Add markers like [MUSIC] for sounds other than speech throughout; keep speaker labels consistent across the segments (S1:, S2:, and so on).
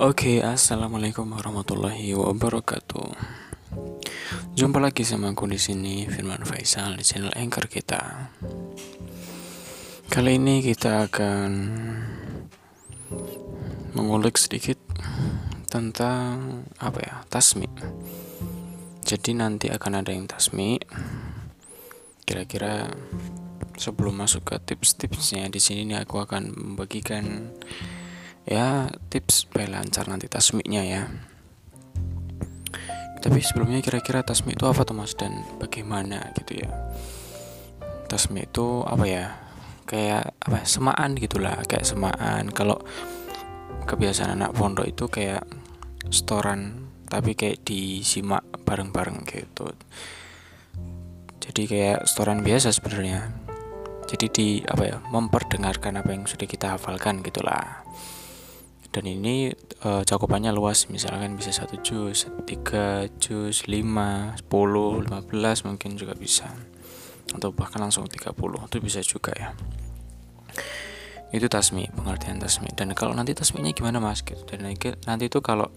S1: Oke, assalamualaikum warahmatullahi wabarakatuh. Jumpa lagi sama aku di sini Firman Faisal di channel Anchor kita. Kali ini kita akan mengulik sedikit tentang apa ya tasmi. Jadi nanti akan ada yang tasmi. Kira-kira sebelum masuk ke tips-tipsnya di sini aku akan membagikan ya tips supaya lancar nanti tasmiknya ya. Tapi sebelumnya kira-kira tasmi itu apa tuh mas dan bagaimana gitu ya? Tasmi itu apa ya? Kayak apa? Semaan gitulah, kayak semaan. Kalau kebiasaan anak pondok itu kayak setoran tapi kayak disimak bareng-bareng gitu jadi kayak setoran biasa sebenarnya jadi di apa ya memperdengarkan apa yang sudah kita hafalkan gitulah dan ini e, cakupannya luas. Misalkan bisa satu jus tiga jus lima sepuluh lima belas mungkin juga bisa. Atau bahkan langsung 30 itu bisa juga ya. Itu tasmi pengertian tasmi. Dan kalau nanti tasminya gimana mas? Gitu. Dan nanti itu kalau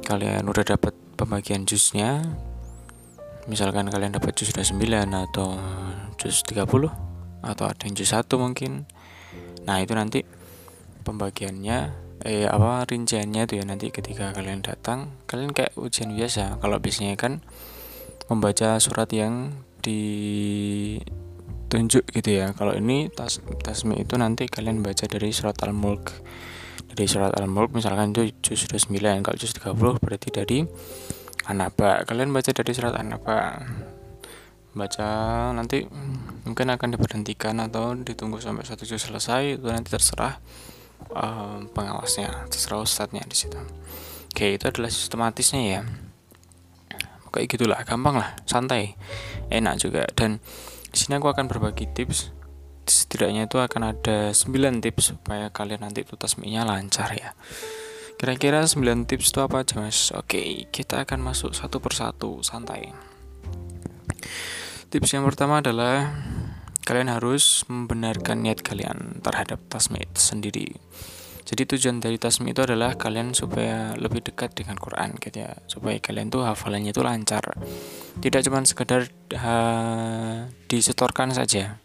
S1: kalian udah dapat pembagian jusnya misalkan kalian dapat jus sudah 9 atau jus 30 atau ada yang jus 1 mungkin. Nah itu nanti pembagiannya eh apa rinciannya itu ya nanti ketika kalian datang kalian kayak ujian biasa. Kalau biasanya kan membaca surat yang di tunjuk gitu ya. Kalau ini tas tasmi itu nanti kalian baca dari surat al-mulk. Dari surat al-mulk misalkan itu juz sudah 9 kalau juz 30 berarti dari anaba. Kalian baca dari surat anaba. Baca nanti mungkin akan diberhentikan atau ditunggu sampai satu juz selesai itu nanti terserah uh, pengawasnya terserah ustadznya di situ oke itu adalah sistematisnya ya kayak gitulah gampang lah santai enak juga dan di sini aku akan berbagi tips. Setidaknya itu akan ada 9 tips supaya kalian nanti itu tasminya lancar ya. Kira-kira 9 tips itu apa aja mas? Oke, kita akan masuk satu persatu, santai. Tips yang pertama adalah kalian harus membenarkan niat kalian terhadap tasmi sendiri. Jadi tujuan dari tasmi itu adalah kalian supaya lebih dekat dengan Quran gitu ya, supaya kalian tuh hafalannya itu lancar. Tidak cuma sekedar ha, disetorkan saja.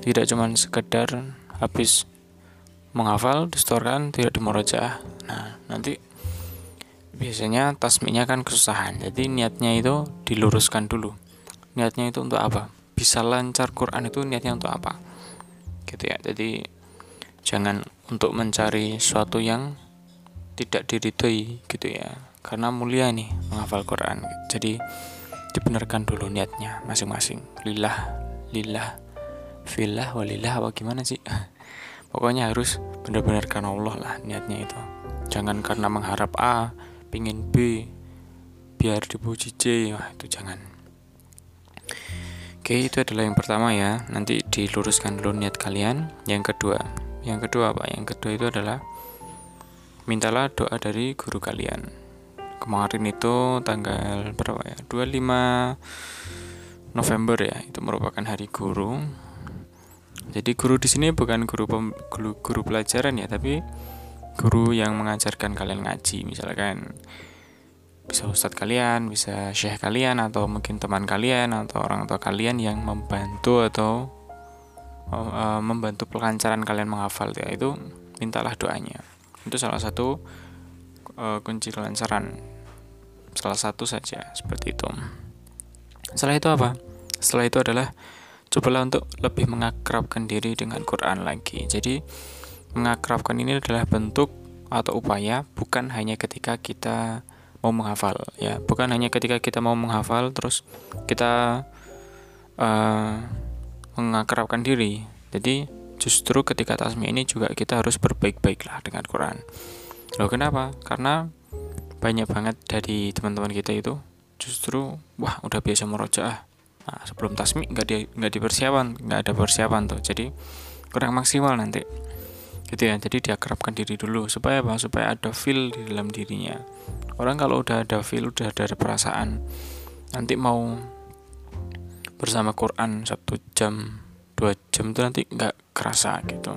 S1: Tidak cuma sekedar habis menghafal disetorkan tidak dimorojaah. Nah, nanti biasanya tasminya kan kesusahan. Jadi niatnya itu diluruskan dulu. Niatnya itu untuk apa? Bisa lancar Quran itu niatnya untuk apa? Gitu ya. Jadi jangan untuk mencari sesuatu yang tidak diridhoi gitu ya. Karena mulia nih menghafal Quran. Jadi dibenarkan dulu niatnya masing-masing. Lillah lillah filah walillah apa gimana sih? [LAUGHS] Pokoknya harus benar-benar karena Allah lah niatnya itu. Jangan karena mengharap A pingin B biar dipuji C. Wah itu jangan oke itu adalah yang pertama ya. Nanti diluruskan dulu niat kalian. Yang kedua. Yang kedua apa? Yang kedua itu adalah mintalah doa dari guru kalian. Kemarin itu tanggal berapa ya? 25 November ya. Itu merupakan hari guru. Jadi guru di sini bukan guru, pem, guru guru pelajaran ya tapi guru yang mengajarkan kalian ngaji misalkan bisa ustadz kalian, bisa syekh kalian atau mungkin teman kalian atau orang tua kalian yang membantu atau uh, membantu pelancaran kalian menghafal ya itu mintalah doanya. Itu salah satu uh, kunci kelancaran. Salah satu saja seperti itu. Setelah itu apa? Setelah itu adalah cobalah untuk lebih mengakrabkan diri dengan Quran lagi. Jadi mengakrabkan ini adalah bentuk atau upaya bukan hanya ketika kita mau menghafal ya bukan hanya ketika kita mau menghafal terus kita uh, mengakrabkan diri. Jadi justru ketika tasmi ini juga kita harus berbaik-baiklah dengan Quran. Loh kenapa? Karena banyak banget dari teman-teman kita itu justru wah udah biasa merojaah. Nah, sebelum tasmi nggak di nggak dipersiapan, nggak ada persiapan tuh. Jadi kurang maksimal nanti. Gitu ya. Jadi diakrabkan diri dulu supaya apa? Supaya ada feel di dalam dirinya. Orang kalau udah ada feel, udah ada perasaan, nanti mau bersama Quran satu jam dua jam itu nanti nggak kerasa gitu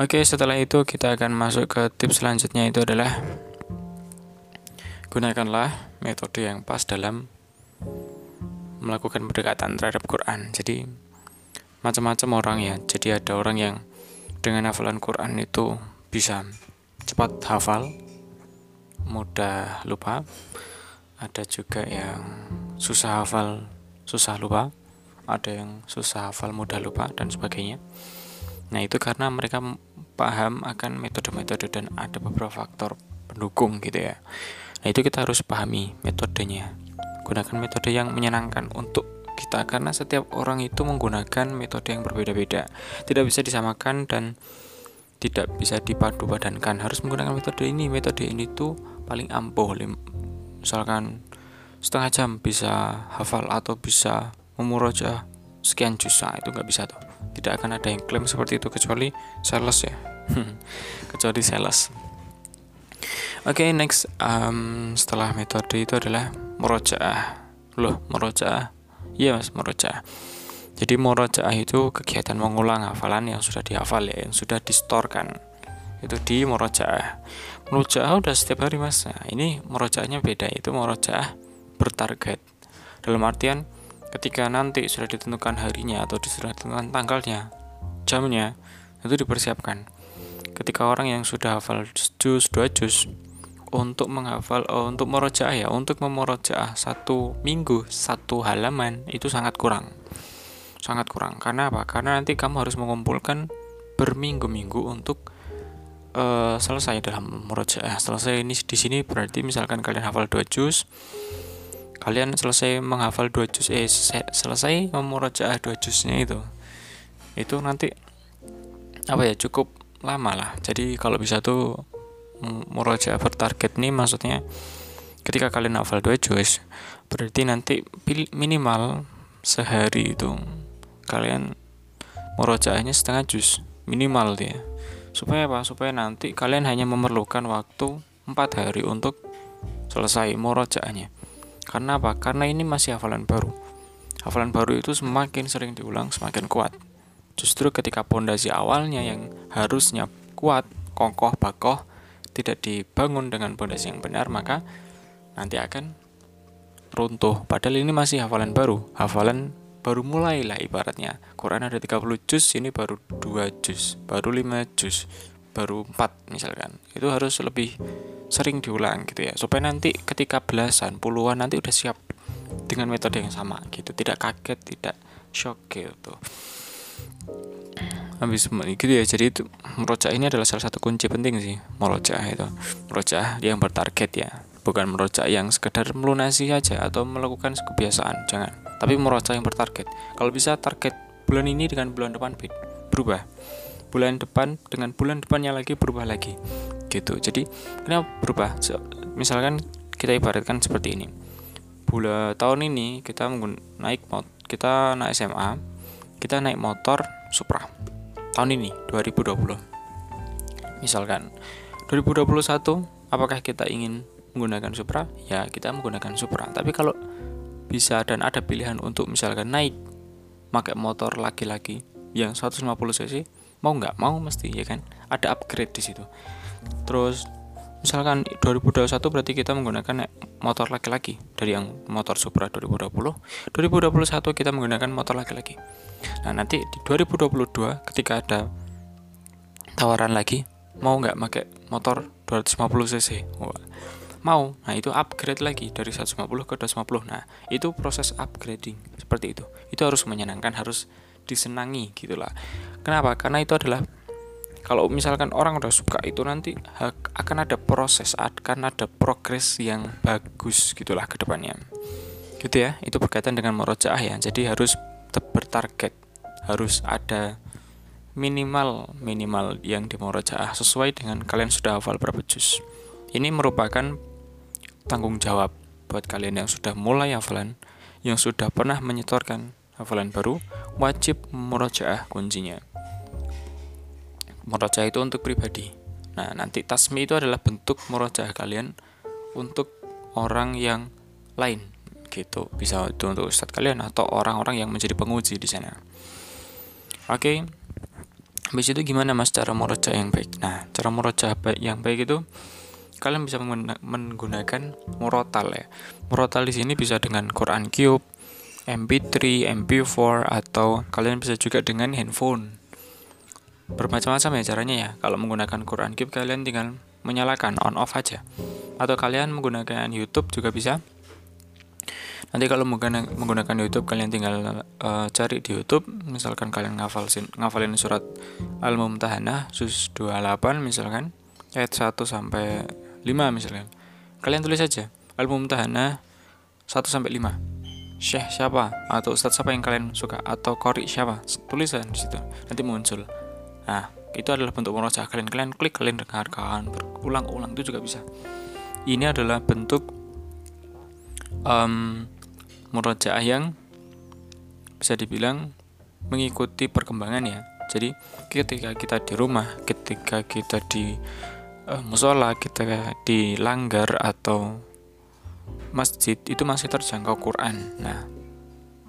S1: Oke, setelah itu kita akan masuk ke tips selanjutnya itu adalah gunakanlah metode yang pas dalam melakukan pendekatan terhadap Quran. Jadi macam-macam orang ya. Jadi ada orang yang dengan hafalan Quran itu bisa cepat hafal, mudah lupa. Ada juga yang susah hafal, susah lupa. Ada yang susah hafal, mudah lupa dan sebagainya. Nah, itu karena mereka paham akan metode-metode dan ada beberapa faktor pendukung gitu ya. Nah, itu kita harus pahami metodenya. Gunakan metode yang menyenangkan untuk kita karena setiap orang itu menggunakan metode yang berbeda-beda. Tidak bisa disamakan dan tidak bisa dipadu padankan. Harus menggunakan metode ini. Metode ini tuh paling ampuh. Misalkan setengah jam bisa hafal atau bisa memuroja sekian juta itu nggak bisa tuh. Tidak akan ada yang klaim seperti itu kecuali sales ya. [LAUGHS] kecuali sales. Oke, okay, next um, setelah metode itu adalah murojaah. Loh, murojaah. Iya, Mas, murojaah. Jadi murojaah itu kegiatan mengulang hafalan yang sudah dihafal ya, yang sudah distorkan. Itu di murojaah. Murojaah udah setiap hari, Mas. Nah, ini murojaahnya beda, itu murojaah bertarget. Dalam artian ketika nanti sudah ditentukan harinya atau sudah ditentukan tanggalnya, jamnya, itu dipersiapkan. Ketika orang yang sudah hafal juz, dua juz, untuk menghafal uh, untuk merojaah ya untuk memerojaah satu minggu satu halaman itu sangat kurang. Sangat kurang. Karena apa? Karena nanti kamu harus mengumpulkan berminggu-minggu untuk uh, selesai dalam merojaah. Selesai ini di sini berarti misalkan kalian hafal dua juz kalian selesai menghafal dua juz eh selesai memerojaah dua juznya itu itu nanti apa ya cukup lama lah. Jadi kalau bisa tuh murojaah bertarget nih maksudnya ketika kalian hafal dua juz berarti nanti minimal sehari itu kalian murojaahnya setengah juz minimal dia. Supaya apa? Supaya nanti kalian hanya memerlukan waktu empat hari untuk selesai murojaahnya. Karena apa? Karena ini masih hafalan baru. Hafalan baru itu semakin sering diulang semakin kuat. Justru ketika pondasi awalnya yang harusnya kuat kokoh bakoh tidak dibangun dengan pondasi yang benar maka nanti akan runtuh. Padahal ini masih hafalan baru. Hafalan baru mulai lah ibaratnya. Quran ada 30 juz ini baru 2 juz baru 5 juz baru 4 misalkan. Itu harus lebih sering diulang gitu ya supaya nanti ketika belasan puluhan nanti udah siap dengan metode yang sama gitu. Tidak kaget tidak shock gitu habis gitu ya jadi itu merojaah ini adalah salah satu kunci penting sih merojaah itu. Merojaah yang bertarget ya bukan merojaah yang sekedar melunasi saja atau melakukan kebiasaan jangan. Tapi merojaah yang bertarget. Kalau bisa target bulan ini dengan bulan depan berubah. Bulan depan dengan bulan depannya lagi berubah lagi. Gitu. Jadi kenapa berubah. Misalkan kita ibaratkan seperti ini. Bulan tahun ini kita naik kita naik SMA kita naik motor Supra tahun ini 2020 misalkan 2021 apakah kita ingin menggunakan Supra? Ya kita menggunakan Supra. Tapi kalau bisa dan ada pilihan untuk misalkan naik pakai motor laki-laki yang 150 cc mau nggak mau mesti ya kan? Ada upgrade di situ. Terus misalkan 2021 berarti kita menggunakan motor laki-laki. Dari yang motor Supra 2020 2021 kita menggunakan motor laki-laki. Nah nanti di 2022 ketika ada tawaran lagi mau nggak pakai motor 250 cc? Mau. Nah itu upgrade lagi dari 150 ke 250 nah itu proses upgrading seperti itu. Itu harus menyenangkan harus disenangi gitulah. Kenapa? Karena itu adalah kalau misalkan orang udah suka itu nanti akan ada proses akan ada progres yang bagus gitulah ke depannya. Gitu ya itu berkaitan dengan merojaah ya. Jadi harus bertarget harus ada minimal minimal yang di merojaah sesuai dengan kalian sudah hafal berapa juz. Ini merupakan tanggung jawab buat kalian yang sudah mulai hafalan yang sudah pernah menyetorkan hafalan baru wajib merojaah kuncinya Murojaah itu untuk pribadi. Nah, nanti tasmi itu adalah bentuk murojaah kalian untuk orang yang lain gitu. Bisa itu untuk ustadz kalian atau orang-orang yang menjadi penguji di sana. Oke. Okay. habis itu gimana mas cara meroja yang baik nah cara meroja yang baik itu kalian bisa menggunakan murotal ya murotal di sini bisa dengan Quran Cube MP3 MP4 atau kalian bisa juga dengan handphone bermacam-macam ya caranya ya kalau menggunakan Quran Cube kalian tinggal menyalakan on off aja atau kalian menggunakan YouTube juga bisa Nanti kalau menggunakan YouTube kalian tinggal uh, cari di YouTube, misalkan kalian ngafal ngafalin surat Al-Mumtahanah sus 28 misalkan ayat 1 sampai 5 misalkan. Kalian tulis saja Al-Mumtahanah 1 sampai 5. Syekh siapa atau ustadz siapa yang kalian suka atau kori siapa? Tulisan di situ. Nanti muncul. Nah, itu adalah bentuk murojaah kalian. Kalian klik, kalian dengarkan berulang-ulang itu juga bisa. Ini adalah bentuk um, murojaah yang bisa dibilang mengikuti perkembangan ya. Jadi ketika kita di rumah, ketika kita di uh, musola, kita di langgar atau masjid itu masih terjangkau Quran. Nah,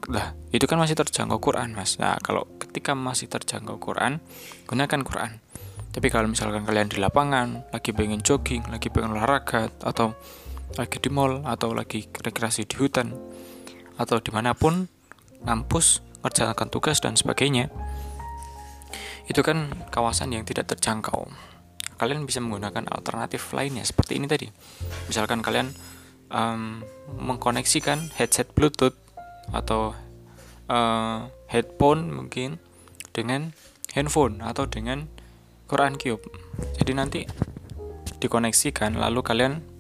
S1: lah itu kan masih terjangkau Quran, Mas. Nah, kalau ketika masih terjangkau Quran, gunakan Quran. Tapi kalau misalkan kalian di lapangan, lagi pengen jogging, lagi pengen olahraga, atau lagi di mall, atau lagi rekreasi di hutan, atau di mana pun ngampus mengerjakan tugas dan sebagainya itu kan kawasan yang tidak terjangkau kalian bisa menggunakan alternatif lainnya seperti ini tadi misalkan kalian um, mengkoneksikan headset bluetooth atau uh, headphone mungkin dengan handphone atau dengan Quran Cube. Jadi nanti dikoneksikan lalu kalian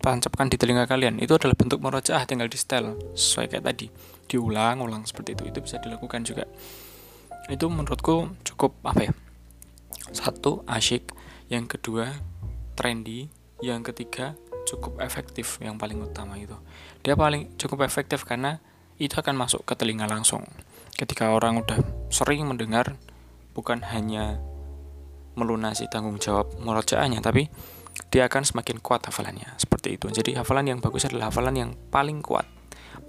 S1: tancapkan di telinga kalian. Itu adalah bentuk murojaah tinggal di style sesuai kayak tadi. Diulang-ulang seperti itu. Itu bisa dilakukan juga. Itu menurutku cukup apa ya satu asyik. Yang kedua trendy. Yang ketiga cukup efektif. Yang paling utama itu. Dia paling cukup efektif karena itu akan masuk ke telinga langsung ketika orang udah sering mendengar bukan hanya melunasi tanggung jawab murojaahnya tapi dia akan semakin kuat hafalannya. Seperti itu. Jadi hafalan yang bagus adalah hafalan yang paling kuat.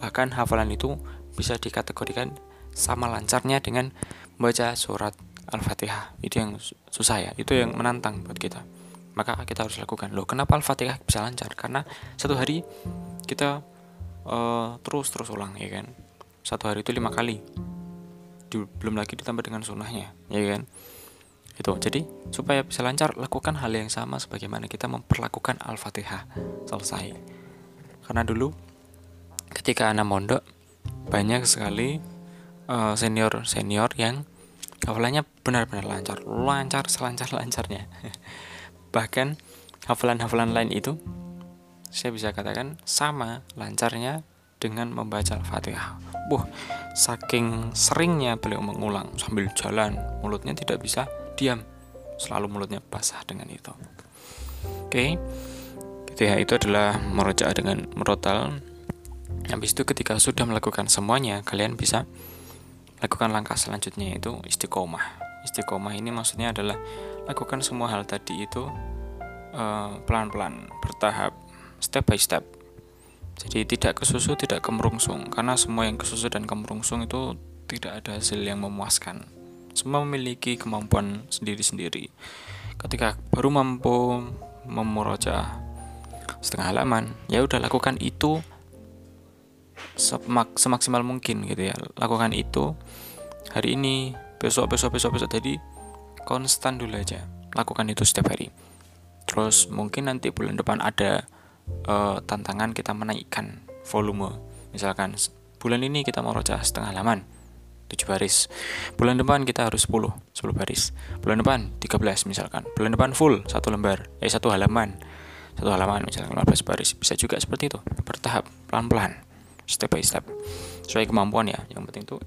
S1: Bahkan hafalan itu bisa dikategorikan sama lancarnya dengan membaca surat Al-Fatihah. Itu yang susah ya. Itu yang menantang buat kita. Maka kita harus lakukan. Loh, kenapa Al-Fatihah bisa lancar? Karena satu hari kita uh, terus terus ulang ya kan. Satu hari itu lima kali. belum lagi ditambah dengan sunnahnya, ya kan? Itu. Jadi supaya bisa lancar lakukan hal yang sama sebagaimana kita memperlakukan al-fatihah. Selesai. Karena dulu ketika anak mondok banyak sekali uh, senior senior yang hafalannya benar-benar lancar. Lancar selancar lancarnya [LAUGHS] bahkan hafalan-hafalan lain itu saya bisa katakan sama lancarnya dengan membaca Al-Fatihah. Wah, saking seringnya beliau mengulang sambil jalan, mulutnya tidak bisa diam selalu mulutnya basah dengan itu oke okay. ya itu adalah merojaah dengan merotal habis itu ketika sudah melakukan semuanya kalian bisa lakukan langkah selanjutnya yaitu istiqomah istiqomah ini maksudnya adalah lakukan semua hal tadi itu eh, pelan-pelan uh, bertahap step by step jadi tidak kesusu tidak kemerungsung karena semua yang kesusu dan kemerungsung itu tidak ada hasil yang memuaskan semua memiliki kemampuan sendiri-sendiri. Ketika baru mampu memuroja setengah halaman, ya udah lakukan itu semak semaksimal mungkin gitu ya. Lakukan itu hari ini, besok, besok, besok, besok. Jadi konstan dulu aja. Lakukan itu setiap hari. Terus mungkin nanti bulan depan ada uh, tantangan kita menaikkan volume. Misalkan bulan ini kita mau setengah halaman 7 baris. Bulan depan kita harus 10 10 baris. Bulan depan 13 misalkan. Bulan depan full satu lembar eh satu halaman. Satu halaman misalkan 15 baris. Bisa juga seperti itu bertahap pelan-pelan step by step. Sesuai kemampuan ya yang penting itu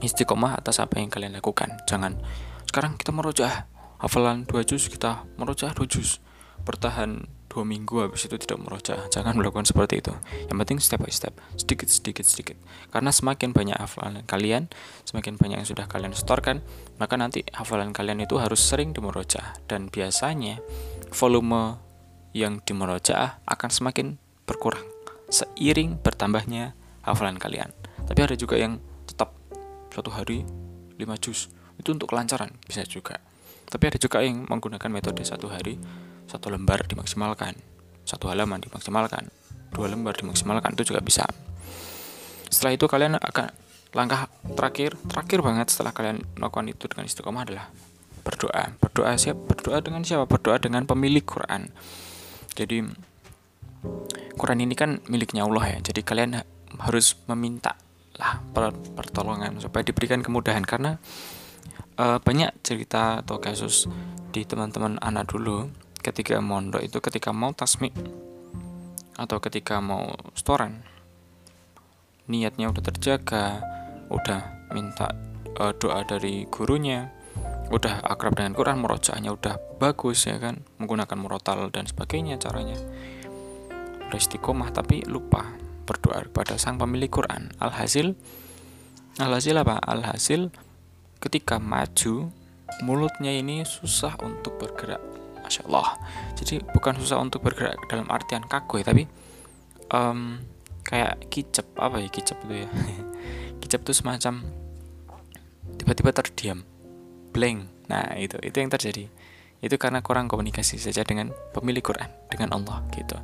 S1: istiqomah atas apa yang kalian lakukan. Jangan sekarang kita merojaah hafalan 2 juz kita merojaah 2 juz. Bertahan dua minggu habis itu tidak meroja jangan melakukan seperti itu. Yang penting step by step sedikit sedikit sedikit. Karena semakin banyak hafalan kalian semakin banyak yang sudah kalian setorkan maka nanti hafalan kalian itu harus sering dimeroja dan biasanya volume yang dimeroja akan semakin berkurang seiring bertambahnya hafalan kalian. Tapi ada juga yang tetap suatu hari 5 juz. Itu untuk kelancaran bisa juga. Tapi ada juga yang menggunakan metode satu hari satu lembar dimaksimalkan. Satu halaman dimaksimalkan. Dua lembar dimaksimalkan itu juga bisa. Setelah itu kalian akan langkah terakhir terakhir banget setelah kalian melakukan itu dengan istiqomah adalah berdoa. Berdoa siap berdoa dengan siapa? Berdoa dengan pemilik Quran. Jadi Quran ini kan miliknya Allah ya. Jadi kalian harus meminta lah pertolongan supaya diberikan kemudahan. Karena uh, banyak cerita atau kasus di teman-teman anak dulu ketika mondok itu ketika mau tasmi atau ketika mau setoran niatnya udah terjaga udah minta uh, doa dari gurunya udah akrab dengan Quran merojaahnya udah bagus ya kan menggunakan murotal dan sebagainya caranya udah istiqomah tapi lupa berdoa kepada sang pemilik Quran. Alhasil alhasil apa? Alhasil ketika maju mulutnya ini susah untuk bergerak. Masya Allah. Jadi bukan susah untuk bergerak dalam artian kaku ya, tapi um, kayak kicep apa ya kicep itu ya? [LAUGHS] kicep itu semacam tiba-tiba terdiam, blank. Nah itu itu yang terjadi. Itu karena kurang komunikasi saja dengan pemilik Quran, dengan Allah gitu.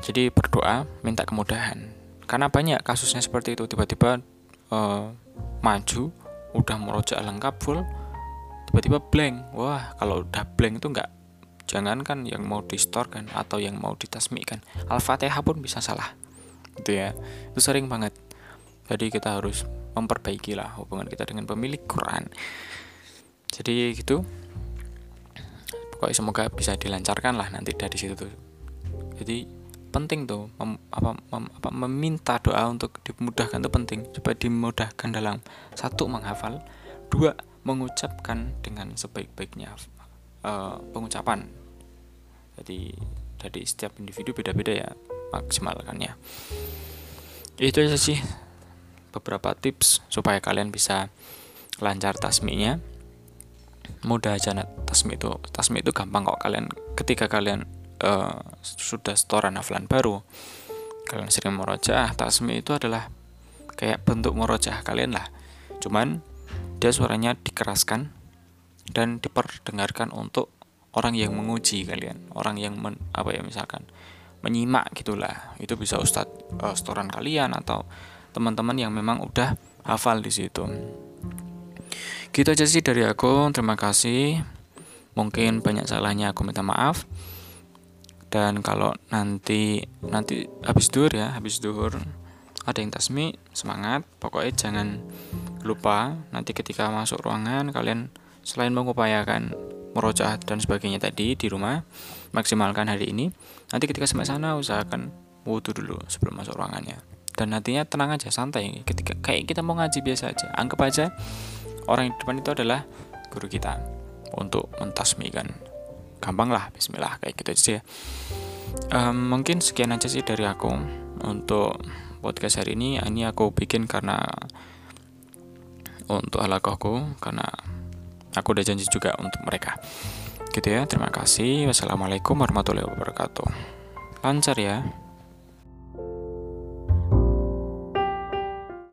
S1: Jadi berdoa, minta kemudahan. Karena banyak kasusnya seperti itu, tiba-tiba uh, maju, udah merojak lengkap full, tiba-tiba blank. Wah, kalau udah blank itu enggak jangan kan yang mau di store kan atau yang mau ditasmikan al-fatihah pun bisa salah. Gitu ya. Itu sering banget. Jadi kita harus memperbaiki lah hubungan kita dengan pemilik Quran. Jadi gitu. Pokoknya semoga bisa dilancarkan lah nanti dari situ tuh. Jadi penting tuh mem, apa, mem, apa meminta doa untuk dimudahkan itu penting. Supaya dimudahkan dalam satu menghafal. Dua mengucapkan dengan sebaik-baiknya uh, pengucapan. Jadi dari setiap individu beda-beda ya maksimalkannya itu aja sih beberapa tips supaya kalian bisa lancar tasminya mudah aja tasmi itu tasmi itu gampang kok. Kalian ketika kalian uh, sudah setoran hafalan baru kalian sering merojaah tasmi itu adalah kayak bentuk merojaah kalian lah. Cuman dia suaranya dikeraskan dan diperdengarkan untuk orang yang menguji kalian orang yang men, apa ya misalkan menyimak gitulah. Itu bisa ustadz uh, setoran kalian atau teman-teman yang memang udah hafal di situ. Gitu aja sih dari aku. Terima kasih. Mungkin banyak salahnya aku minta maaf. Dan kalau nanti nanti habis duhur ya habis duhur ada yang tasmi semangat. Pokoknya jangan lupa nanti ketika masuk ruangan kalian selain mengupayakan merojaah dan sebagainya tadi di rumah maksimalkan hari ini nanti ketika sampai sana usahakan wudhu dulu sebelum masuk ruangannya. Dan nantinya tenang aja santai. Ketika kayak kita mau ngaji biasa aja. Anggap aja orang di depan itu adalah guru kita untuk mentasmikan. Gampang lah Bismillah kayak gitu aja ya. Um, mungkin sekian aja sih dari aku untuk podcast hari ini. Ini aku bikin karena untuk halakohku karena aku udah janji juga untuk mereka. Gitu ya terima kasih. Wassalamualaikum warahmatullahi wabarakatuh. Lancar ya